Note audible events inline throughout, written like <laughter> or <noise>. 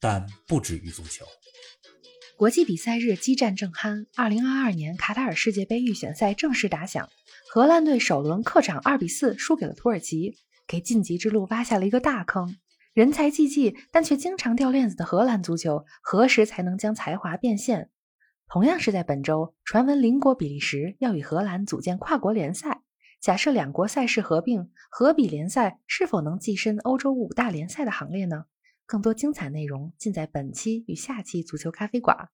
但不止于足球。国际比赛日激战正酣，二零二二年卡塔尔世界杯预选赛正式打响。荷兰队首轮客场二比四输给了土耳其，给晋级之路挖下了一个大坑。人才济济，但却经常掉链子的荷兰足球，何时才能将才华变现？同样是在本周，传闻邻国比利时要与荷兰组建跨国联赛。假设两国赛事合并，荷比联赛是否能跻身欧洲五大联赛的行列呢？更多精彩内容尽在本期与下期足球咖啡馆。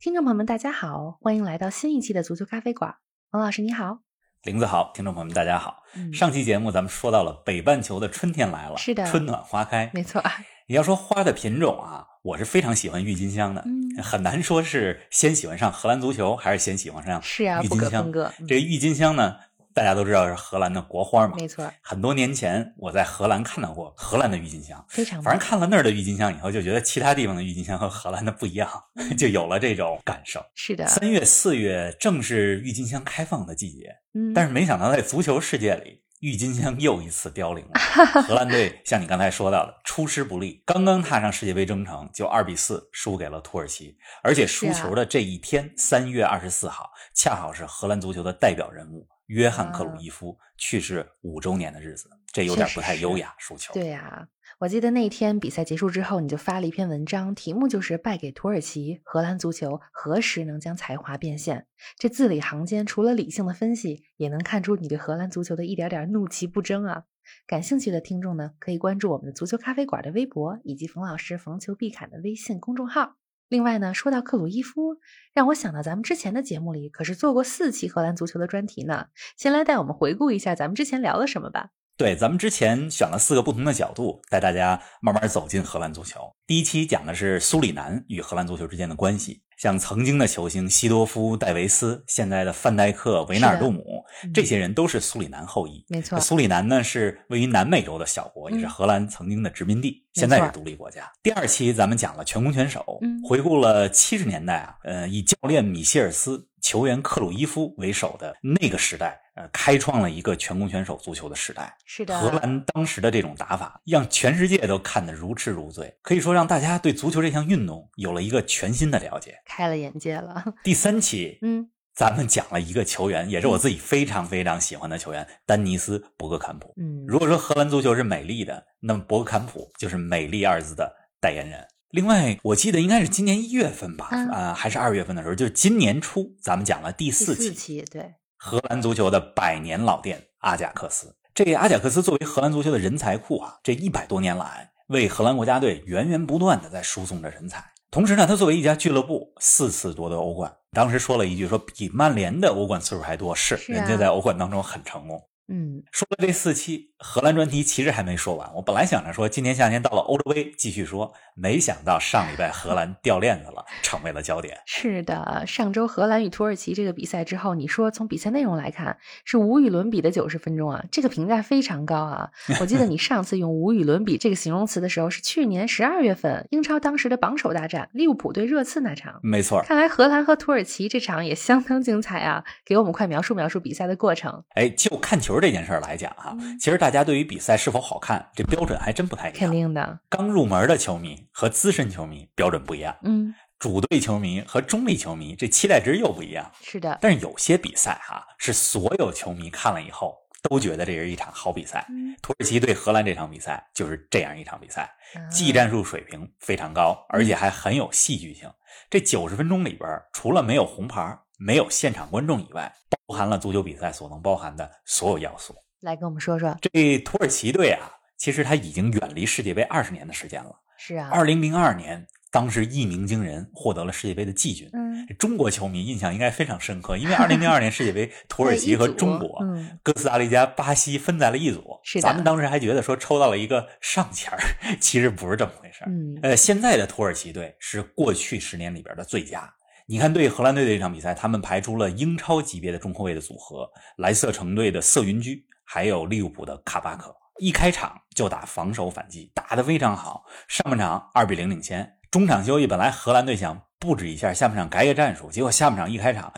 听众朋友们，大家好，欢迎来到新一期的足球咖啡馆。王老师你好，林子好，听众朋友们大家好。嗯上期节目咱们说到了北半球的春天来了，是的春暖花开。没错，你要说花的品种啊，我是非常喜欢郁金香的，嗯 <laughs> 很难说是先喜欢上荷兰足球，还是先喜欢上是啊，不郁金香。这个郁金香呢，大家都知道是荷兰的国花嘛。没错，很多年前我在荷兰看到过荷兰的郁金香，非常反正看了那儿的郁金香以后，就觉得其他地方的郁金香和荷兰的不一样，<laughs> 就有了这种感受。是的，三月、四月正是郁金香开放的季节，嗯，但是没想到在足球世界里，郁金香又一次凋零了。<laughs> 荷兰队像你刚才说到的，出师不利，刚刚踏上世界杯征程就二比四输给了土耳其，而且输球的这一天，三、月二十四号，恰好是荷兰足球的代表人物约翰克鲁伊夫去世五周年的日子，这有点不太优雅。输球，对呀、我记得那天比赛结束之后，你就发了一篇文章，题目就是“败给土耳其，荷兰足球何时能将才华变现？”这字里行间，除了理性的分析，也能看出你对荷兰足球的一点点怒其不争啊！感兴趣的听众呢，可以关注我们的足球咖啡馆的微博，以及冯老师逢球必侃的微信公众号。另外呢，说到克鲁伊夫，让我想到咱们之前的节目里可是做过四期荷兰足球的专题呢。先来带我们回顾一下咱们之前聊了什么吧。对，咱们之前选了四个不同的角度，带大家慢慢走进荷兰足球。第一期讲的是苏里南与荷兰足球之间的关系，像曾经的球星西多夫、戴维斯，现在的范戴克、维纳尔杜姆，嗯这些人都是苏里南后裔。没错，苏里南呢是位于南美洲的小国，也是嗯荷兰曾经的殖民地，没现在是独立国家。第二期咱们讲了全攻全守，嗯回顾了七十年代啊，呃，以教练米歇尔斯、球员克鲁伊夫为首的那个时代，呃，开创了一个全攻全守足球的时代。是的，荷兰当时的这种打法，让全世界都看得如痴如醉，可以说让大家对足球这项运动有了一个全新的了解。开了眼界了。<laughs> 第三期，嗯，咱们讲了一个球员，也是我自己非常非常喜欢的球员——丹尼斯·博格坎普。嗯，如果说荷兰足球是美丽的，那么博格坎普就是“美丽”二字的代言人。另外，我记得应该是今年一月份吧，嗯啊、还是二月份的时候，就是今年初，咱们讲了第第四期四期对，荷兰足球的百年老店阿贾克斯。这阿贾克斯作为荷兰足球的人才库啊，这一百多年来为荷兰国家队源源不断的在输送着人才。同时呢，他作为一家俱乐部，四次夺得欧冠。当时说了一句说比曼联的欧冠次数还多，是人家在欧冠当中很成功。嗯，说了这四期荷兰专题，其实还没说完。我本来想着说今年夏天到了欧洲杯继续说，没想到上礼拜荷兰掉链子了，成为了焦点。是的。上周荷兰与土耳其这个比赛之后，你说从比赛内容来看是无与伦比的九十分钟啊，这个评价非常高啊。<laughs> 我记得你上次用无与伦比这个形容词的时候是去年十二月份英超当时的榜首大战利物浦对热刺那场。没错，看来荷兰和土耳其这场也相当精彩啊！给我们快描述描述比赛的过程。哎，就看球这件事儿来讲哈、嗯其实大家对于比赛是否好看，这标准还真不太一样。肯定的，刚入门的球迷和资深球迷标准不一样，嗯，主队球迷和中立球迷这期待值又不一样。是的，但是有些比赛哈、是所有球迷看了以后都觉得这是一场好比赛。嗯土耳其对荷兰这场比赛就是这样一场比赛，啊技战术水平非常高，而且还很有戏剧性。这九十分钟里边，除了没有红牌、没有现场观众以外，包含了足球比赛所能包含的所有要素。来跟我们说说。这土耳其队啊，其实他已经远离世界杯二十年的时间了。是啊，二零零二年当时一鸣惊人，获得了世界杯的季军。嗯，中国球迷印象应该非常深刻，因为二零零二年世界杯，<laughs> 土耳其和中国、嗯、哥斯达黎加、巴西分在了一组。是的，咱们当时还觉得说抽到了一个上签儿，<laughs> 其实不是这么回事。嗯，呃，现在的土耳其队是过去十年里边的最佳。你看，对荷兰队的这场比赛，他们排出了英超级别的中后卫的组合，莱瑟城队的瑟云居，还有利物浦的卡巴克。一开场就打防守反击，打得非常好。上半场二比零领先，中场休息，本来荷兰队想布置一下下半场改改战术，结果下半场一开场，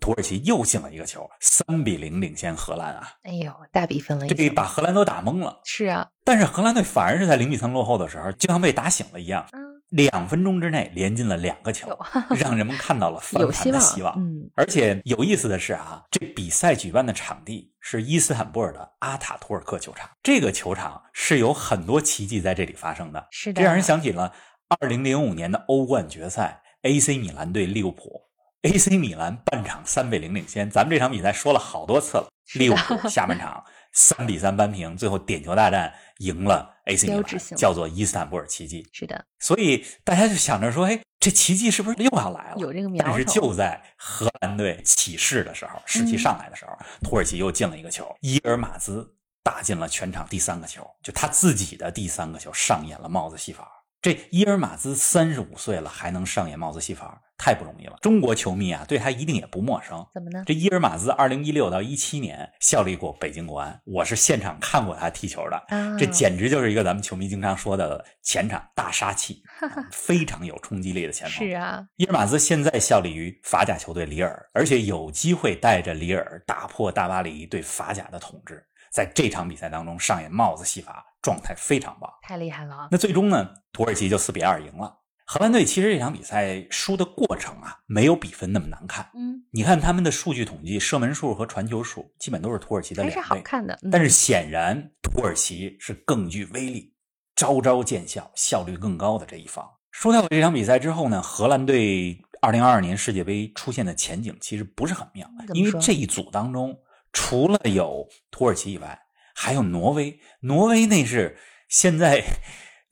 土耳其又进了一个球，三比零领先荷兰啊！哎呦，大比分了，这把荷兰都打懵了。是啊，但是荷兰队反而是在零比三落后的时候，就像被打醒了一样。嗯两分钟之内连进了两个球，让人们看到了翻盘的希望。嗯，而且有意思的是啊，这比赛举办的场地是伊斯坦布尔的阿塔图尔克球场。这个球场是有很多奇迹在这里发生的。是的，这让人想起了二零零五年的欧冠决赛，AC 米兰对利物浦，AC 米兰半场三比零领先。咱们这场比赛说了好多次了，利物浦下半场三比三扳平，最后点球大战赢了 AC 米兰，叫做伊斯坦布尔奇迹。是的，所以大家就想着说，哎，这奇迹是不是又要来了？有这个苗头。但是就在荷兰队起势的时候，士气上来的时候，嗯、土耳其又进了一个球，伊尔马兹打进了全场第三个球，就他自己的第三个球上演了帽子戏法。这伊尔马兹三十五岁了，还能上演帽子戏法，太不容易了。中国球迷啊，对他一定也不陌生。怎么呢？这伊尔马兹二零一六到一七年效力过北京国安，我是现场看过他踢球的。啊、这简直就是一个咱们球迷经常说的前场大杀器，<laughs> 非常有冲击力的前锋。是啊，伊尔马兹现在效力于法甲球队里尔，而且有机会带着里尔打破大巴黎对法甲的统治。在这场比赛当中上演帽子戏法，状态非常棒，太厉害了。那最终呢，土耳其就四比二赢了。荷兰队其实这场比赛输的过程啊，没有比分那么难看。嗯，你看他们的数据统计，射门数和传球数基本都是土耳其的两倍，还是好看的。嗯、但是显然土耳其是更具威力、招招见效、效率更高的这一方。输掉了这场比赛之后呢，荷兰队二零二二年世界杯出现的前景其实不是很妙，因为这一组当中。除了有土耳其以外，还有挪威。挪威那是现在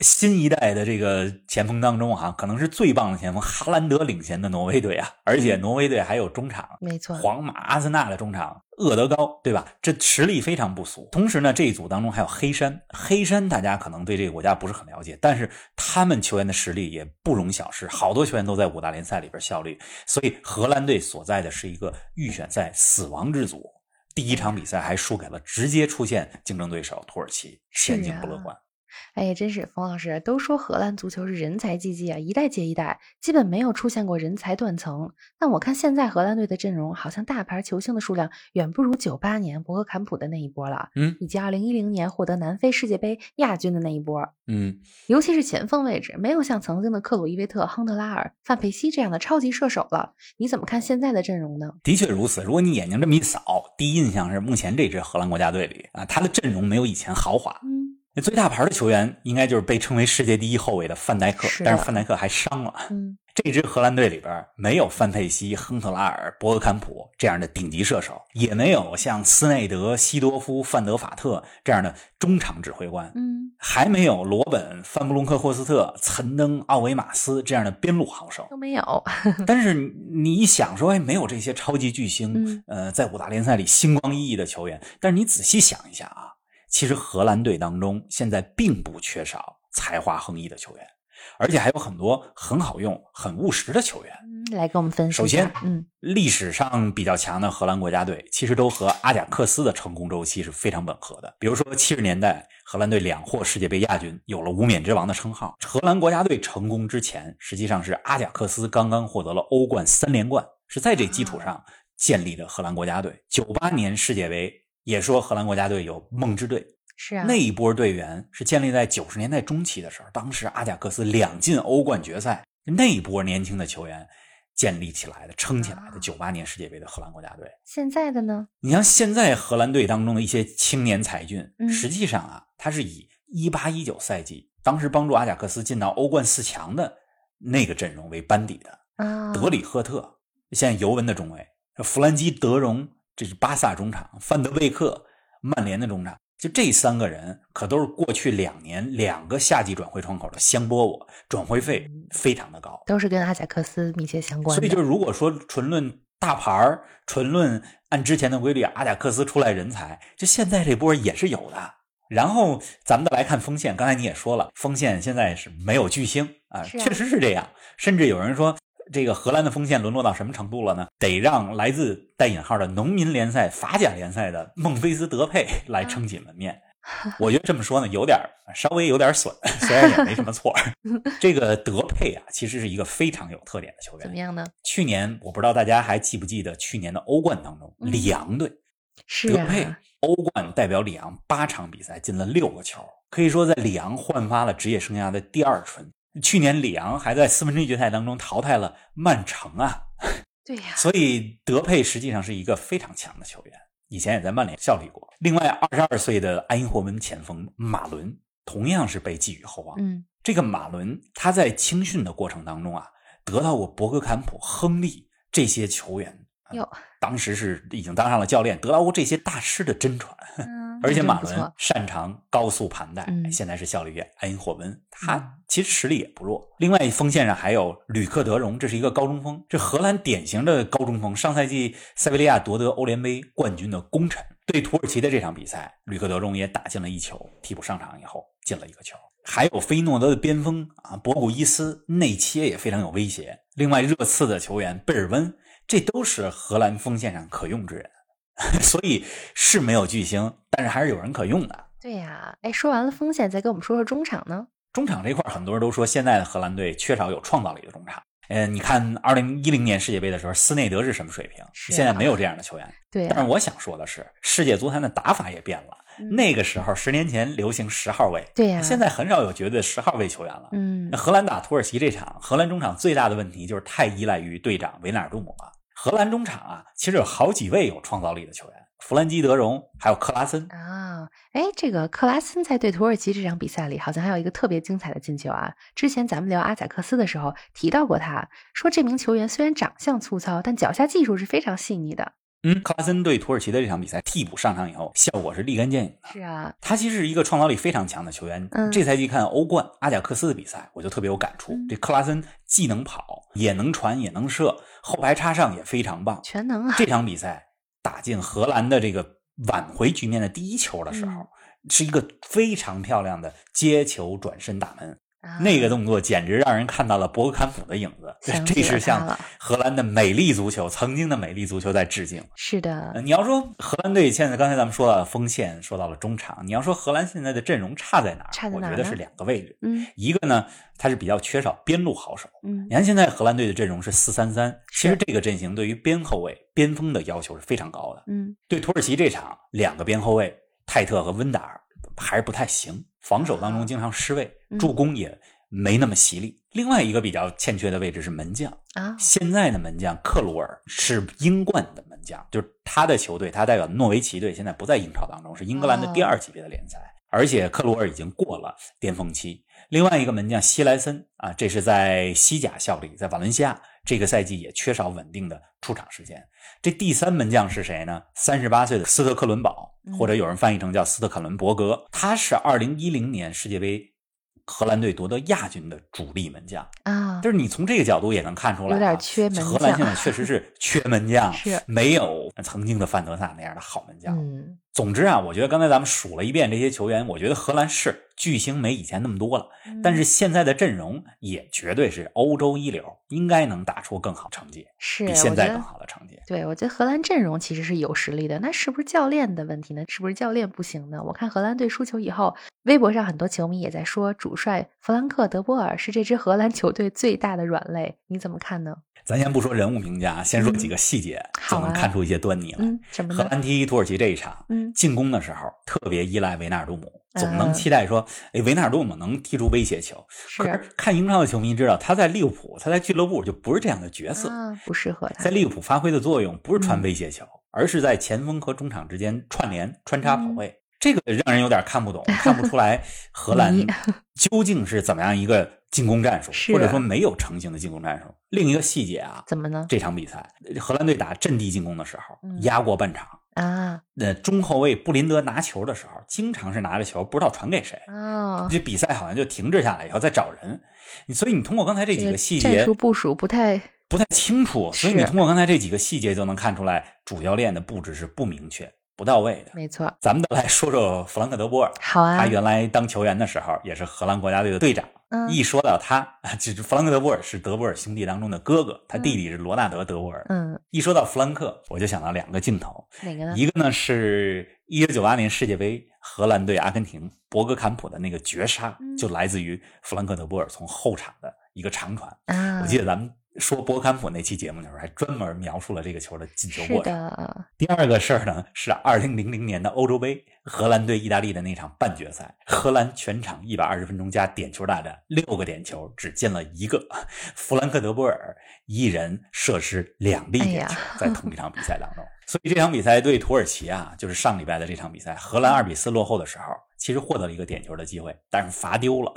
新一代的这个前锋当中啊，可能是最棒的前锋，哈兰德领衔的挪威队啊。而且挪威队还有中场，没错，皇马、阿森纳的中场厄德高，对吧？这实力非常不俗。同时呢，这一组当中还有黑山。黑山大家可能对这个国家不是很了解，但是他们球员的实力也不容小视，好多球员都在五大联赛里边效力。所以荷兰队所在的是一个预选赛死亡之组。第一场比赛还输给了直接出现竞争对手土耳其，前景不乐观。哎，真是冯老师都说荷兰足球是人才济济啊，一代接一代，基本没有出现过人才断层。但我看现在荷兰队的阵容，好像大牌球星的数量远不如九八年博格坎普的那一波了，嗯，以及二零一零年获得南非世界杯亚军的那一波，嗯，尤其是前锋位置，没有像曾经的克鲁伊维特、亨德拉尔、范佩西这样的超级射手了。你怎么看现在的阵容呢？的确如此。如果你眼睛这么一扫，第一印象是目前这支荷兰国家队里啊，他的阵容没有以前豪华。嗯。那最大牌的球员应该就是被称为世界第一后卫的范戴克，是但是范戴克还伤了。嗯，这支荷兰队里边没有范佩西、亨特拉尔、博格坎普这样的顶级射手，也没有像斯内德、西多夫、范德法特这样的中场指挥官，嗯，还没有罗本、范布隆克霍斯特、岑登、奥维马斯这样的边路好手都没有。但是你一想说，哎，没有这些超级巨星，嗯呃，在五大联赛里星光熠熠的球员，但是你仔细想一下啊。其实荷兰队当中现在并不缺少才华横溢的球员，而且还有很多很好用、很务实的球员。嗯，来跟我们分析首先，嗯，历史上比较强的荷兰国家队，其实都和阿贾克斯的成功周期是非常吻合的。比如说七十年代，荷兰队两获世界杯亚军，有了无冕之王的称号。荷兰国家队成功之前，实际上是阿贾克斯刚刚获得了欧冠三连冠，是在这基础上建立的荷兰国家队。九八年世界杯。也说荷兰国家队有梦之队，是啊，那一波队员是建立在九十年代中期的时候，当时阿贾克斯两进欧冠决赛，那一波年轻的球员建立起来的、撑起来的九八年世界杯的荷兰国家队。现在的呢？你像现在荷兰队当中的一些青年才俊，嗯实际上啊，他是以一八一九赛季当时帮助阿贾克斯进到欧冠四强的那个阵容为班底的。啊，德里赫特，现在尤文的中卫，弗兰基·德容，这是巴萨中场，范德贝克，曼联的中场，就这三个人可都是过去两年两个夏季转会窗口的香饽饽，转会费非常的高，都是跟阿贾克斯密切相关的。所以，就如果说纯论大牌儿，纯论按之前的规律，阿贾克斯出来人才，就现在这波也是有的。然后咱们再来看锋线，刚才你也说了，锋线现在是没有巨星啊，确实是这样。甚至有人说，这个荷兰的锋线沦落到什么程度了呢？得让来自带引号的农民联赛、法甲联赛的孟菲斯德佩来撑起门面。<laughs> 我觉得这么说呢，有点稍微有点损，<laughs> 虽然也没什么错。这个德佩啊，其实是一个非常有特点的球员。怎么样呢？去年我不知道大家还记不记得，去年的欧冠当中，里昂队是德佩。欧冠代表里昂八场比赛进了六个球，可以说在里昂焕发了职业生涯的第二春。去年里昂还在四分之一决赛当中淘汰了曼城啊，<laughs> 对呀，所以德佩实际上是一个非常强的球员，以前也在曼联效力过。另外，二十二岁的埃因霍温前锋马伦同样是被寄予厚望。嗯，这个马伦他在青训的过程当中啊，得到过博格坎普、亨利这些球员。哟，当时是已经当上了教练，得到过这些大师的真传。嗯，<laughs> 而且马伦擅长高速盘带，嗯，现在是效力于埃因霍温，他其实实力也不弱。另外锋线上还有吕克德容，这是一个高中锋，这荷兰典型的高中锋。上赛季塞维利亚夺得欧联杯冠军的功臣，对土耳其的这场比赛，吕克德容也打进了一球，替补上场以后进了一个球。还有菲诺德的边锋啊，博古伊斯内切也非常有威胁。另外热刺的球员贝尔温。这都是荷兰锋线上可用之人，<laughs> 所以是没有巨星，但是还是有人可用的。对呀，哎，说完了锋线，再给我们说说中场呢？中场这块很多人都说现在的荷兰队缺少有创造力的中场。嗯，你看二零一零年世界杯的时候，斯内德是什么水平？现在没有这样的球员。对，但是我想说的是，世界足坛的打法也变了。那个时候，十年前流行十号位，对呀，现在很少有绝对十号位球员了。嗯，那荷兰打土耳其这场，荷兰中场最大的问题就是太依赖于队长维纳尔杜姆了。荷兰中场啊，其实有好几位有创造力的球员，弗兰基德容，还有克拉森啊。哎，这个克拉森在对土耳其这场比赛里，好像还有一个特别精彩的进球啊。之前咱们聊阿贾克斯的时候提到过他，说这名球员虽然长相粗糙，但脚下技术是非常细腻的。嗯，克拉森对土耳其的这场比赛替补上场以后，效果是立竿见影的。是啊，他其实是一个创造力非常强的球员。嗯，这赛季看欧冠阿贾克斯的比赛，我就特别有感触。这克拉森既能跑，也能传，也能射，后排插上也非常棒，全能啊！这场比赛打进荷兰的这个挽回局面的第一球的时候，是一个非常漂亮的接球转身打门。那个动作简直让人看到了博格坎普的影子，这是向荷兰的美丽足球，曾经的美丽足球在致敬。是的，你要说荷兰队现在，刚才咱们说到了锋线，说到了中场，你要说荷兰现在的阵容差在哪儿？差在哪儿？我觉得是两个位置。嗯，一个呢，它是比较缺少边路好手。嗯，你看现在荷兰队的阵容是四三三，其实这个阵型对于边后卫、边锋的要求是非常高的。嗯，对土耳其这场，两个边后卫泰特和温达尔还是不太行，防守当中经常失位，助攻也。没那么犀利。另外一个比较欠缺的位置是门将啊。现在的门将克鲁尔是英冠的门将，就是他的球队，他代表诺维奇队，现在不在英超当中，是英格兰的第二级别的联赛。而且克鲁尔已经过了巅峰期。另外一个门将西莱森啊，这是在西甲效力，在瓦伦西亚，这个赛季也缺少稳定的出场时间。这第三门将是谁呢？三十八岁的斯特克伦堡，或者有人翻译成叫斯特克伦伯格，他是二零一零年世界杯。荷兰队夺得亚军的主力门将啊，就是你从这个角度也能看出来，有点缺门将。荷兰现在确实是缺门将，<laughs> 是没有曾经的范德萨那样的好门将。嗯，总之啊，我觉得刚才咱们数了一遍这些球员，我觉得荷兰是巨星没以前那么多了，但是现在的阵容也绝对是欧洲一流，应该能打出更好成绩，是比现在更好的成绩。对，我觉得荷兰阵容其实是有实力的，那是不是教练的问题呢？是不是教练不行呢？我看荷兰队输球以后，微博上很多球迷也在说，主帅弗兰克德波尔是这支荷兰球队最大的软肋，你怎么看呢？咱先不说人物评价，先说几个细节，就能看出一些端倪来。嗯，荷兰踢土耳其这一场，嗯，进攻的时候特别依赖维纳尔杜姆，总能期待说，哎，维纳尔杜姆能踢出威胁球。可是看英超的球迷知道，他在利物浦，他在俱乐部就不是这样的角色，不适合他。在利物浦发挥的作用不是传威胁球，而是在前锋和中场之间串联、穿插跑位。这个让人有点看不懂，<laughs> 看不出来荷兰究竟是怎么样一个进攻战术，或者说没有成型的进攻战术。另一个细节啊，怎么呢？这场比赛荷兰队打阵地进攻的时候压过半场，啊，那中后卫布林德拿球的时候，经常是拿着球不知道传给谁，哦，这比赛好像就停滞下来以后再找人。所以你通过刚才这几个细节，战术部署不太不太清楚，所以你通过刚才这几个细节就能看出来，主教练的布置是不明确、不到位的。没错。咱们都来说说弗兰克·德波尔。好啊他，原来当球员的时候也是荷兰国家队的队长。嗯一说到他，啊，<laughs> 就是弗兰克·德波尔是德波尔兄弟当中的哥哥，他弟弟是罗纳德·德波尔。嗯，一说到弗兰克，我就想到两个镜头，哪个呢？一个呢是1998年世界杯荷兰对阿根廷博格坎普的那个绝杀，嗯就来自于弗兰克·德波尔从后场的一个长传。啊，我记得咱们说博坎普那期节目的时候，还专门描述了这个球的进球过程。的，第二个事儿呢是二零零零年的欧洲杯，荷兰对意大利的那场半决赛，荷兰全场一百二十分钟加点球大战，六个点球只进了一个，弗兰克·德波尔一人射失两粒点球在同一场比赛当中。所以这场比赛对土耳其啊，就是上礼拜的这场比赛，荷兰二比四落后的时候，其实获得了一个点球的机会，但是罚丢了。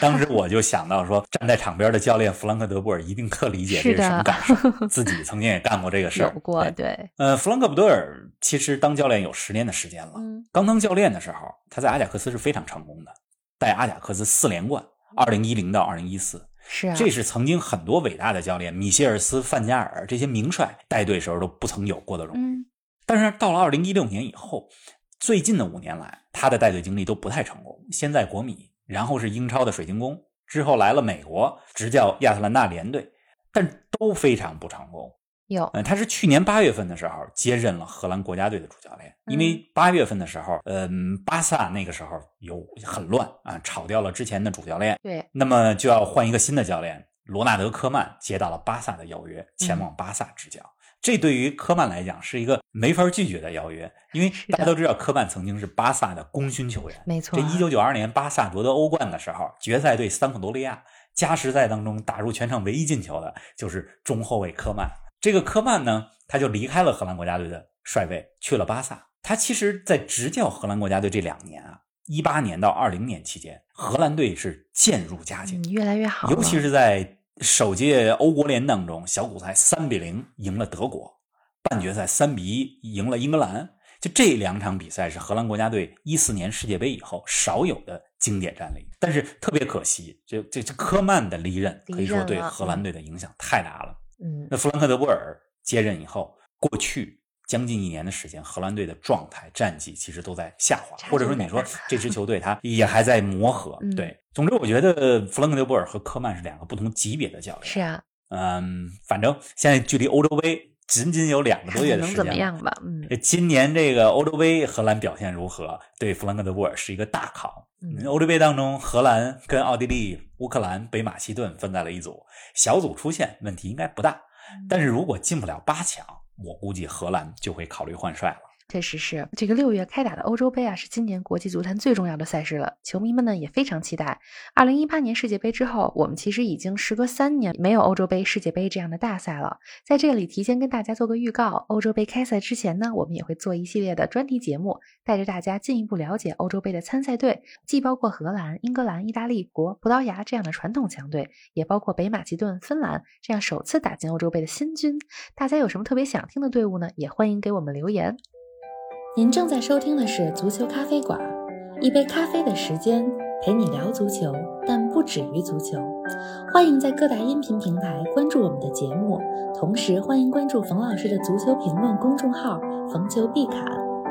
当时我就想到说，站在场边的教练弗兰克·德波尔一定特理解这是什么感受，<laughs> 自己曾经也干过这个事儿。有过，对对，呃，弗兰克·布德尔其实当教练有十年的时间了。嗯，刚当教练的时候，他在阿贾克斯是非常成功的，带阿贾克斯四连冠，二零一零到二零一四，是啊，这是曾经很多伟大的教练，米歇尔斯、范加尔这些名帅带队时候都不曾有过的荣誉。嗯，但是到了二零一六年以后，最近的五年来，他的带队经历都不太成功。先在国米，然后是英超的水晶宫，之后来了美国执教亚特兰大联队，但都非常不成功。有，嗯，他是去年八月份的时候接任了荷兰国家队的主教练，因为八月份的时候，嗯，巴萨那个时候有很乱啊，炒掉了之前的主教练，对，那么就要换一个新的教练。罗纳德·科曼接到了巴萨的邀约，前往巴萨执教。这对于科曼来讲是一个没法拒绝的邀约，因为大家都知道科曼曾经是巴萨的功勋球员。没错啊，这一九九二年巴萨夺得欧冠的时候，决赛对桑普多利亚，加时赛当中打入全场唯一进球的就是中后卫科曼。这个科曼呢，他就离开了荷兰国家队的帅位，去了巴萨。他其实，在执教荷兰国家队这两年啊，一八年到二零年期间，荷兰队是渐入佳境，嗯，越来越好，尤其是在首届欧国联当中，小组赛三比零赢了德国，半决赛三比一赢了英格兰。就这两场比赛是荷兰国家队一四年世界杯以后少有的经典战例。但是特别可惜，这这这科曼的离任可以说对荷兰队的影响太大了。嗯，那弗兰克·德波尔接任以后，过去将近一年的时间，荷兰队的状态、战绩其实都在下滑，或者说你说这支球队他也还在磨合。嗯对，总之我觉得弗兰克·德波尔和科曼是两个不同级别的教练。是啊，嗯，反正现在距离欧洲杯仅仅有两个多月看看能怎么的时间了。样吧，嗯，今年这个欧洲杯，荷兰表现如何？对弗兰克·德波尔是一个大考。嗯欧洲杯当中，荷兰跟奥地利、乌克兰、北马其顿分在了一组，小组出线问题应该不大。嗯但是如果进不了八强，我估计荷兰就会考虑换帅了。确实是这个六月开打的欧洲杯啊，是今年国际足坛最重要的赛事了。球迷们呢也非常期待。二零一八年世界杯之后，我们其实已经时隔三年没有欧洲杯、世界杯这样的大赛了。在这里提前跟大家做个预告，欧洲杯开赛之前呢，我们也会做一系列的专题节目，带着大家进一步了解欧洲杯的参赛队，既包括荷兰、英格兰、意大利、国、葡萄牙这样的传统强队，也包括北马其顿、芬兰这样首次打进欧洲杯的新军。大家有什么特别想听的队伍呢？也欢迎给我们留言。您正在收听的是足球咖啡馆，一杯咖啡的时间陪你聊足球，但不止于足球。欢迎在各大音频平台关注我们的节目，同时欢迎关注冯老师的足球评论公众号“冯球必侃”，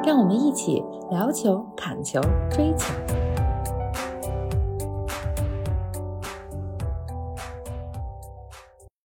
让我们一起聊球、侃球、追球。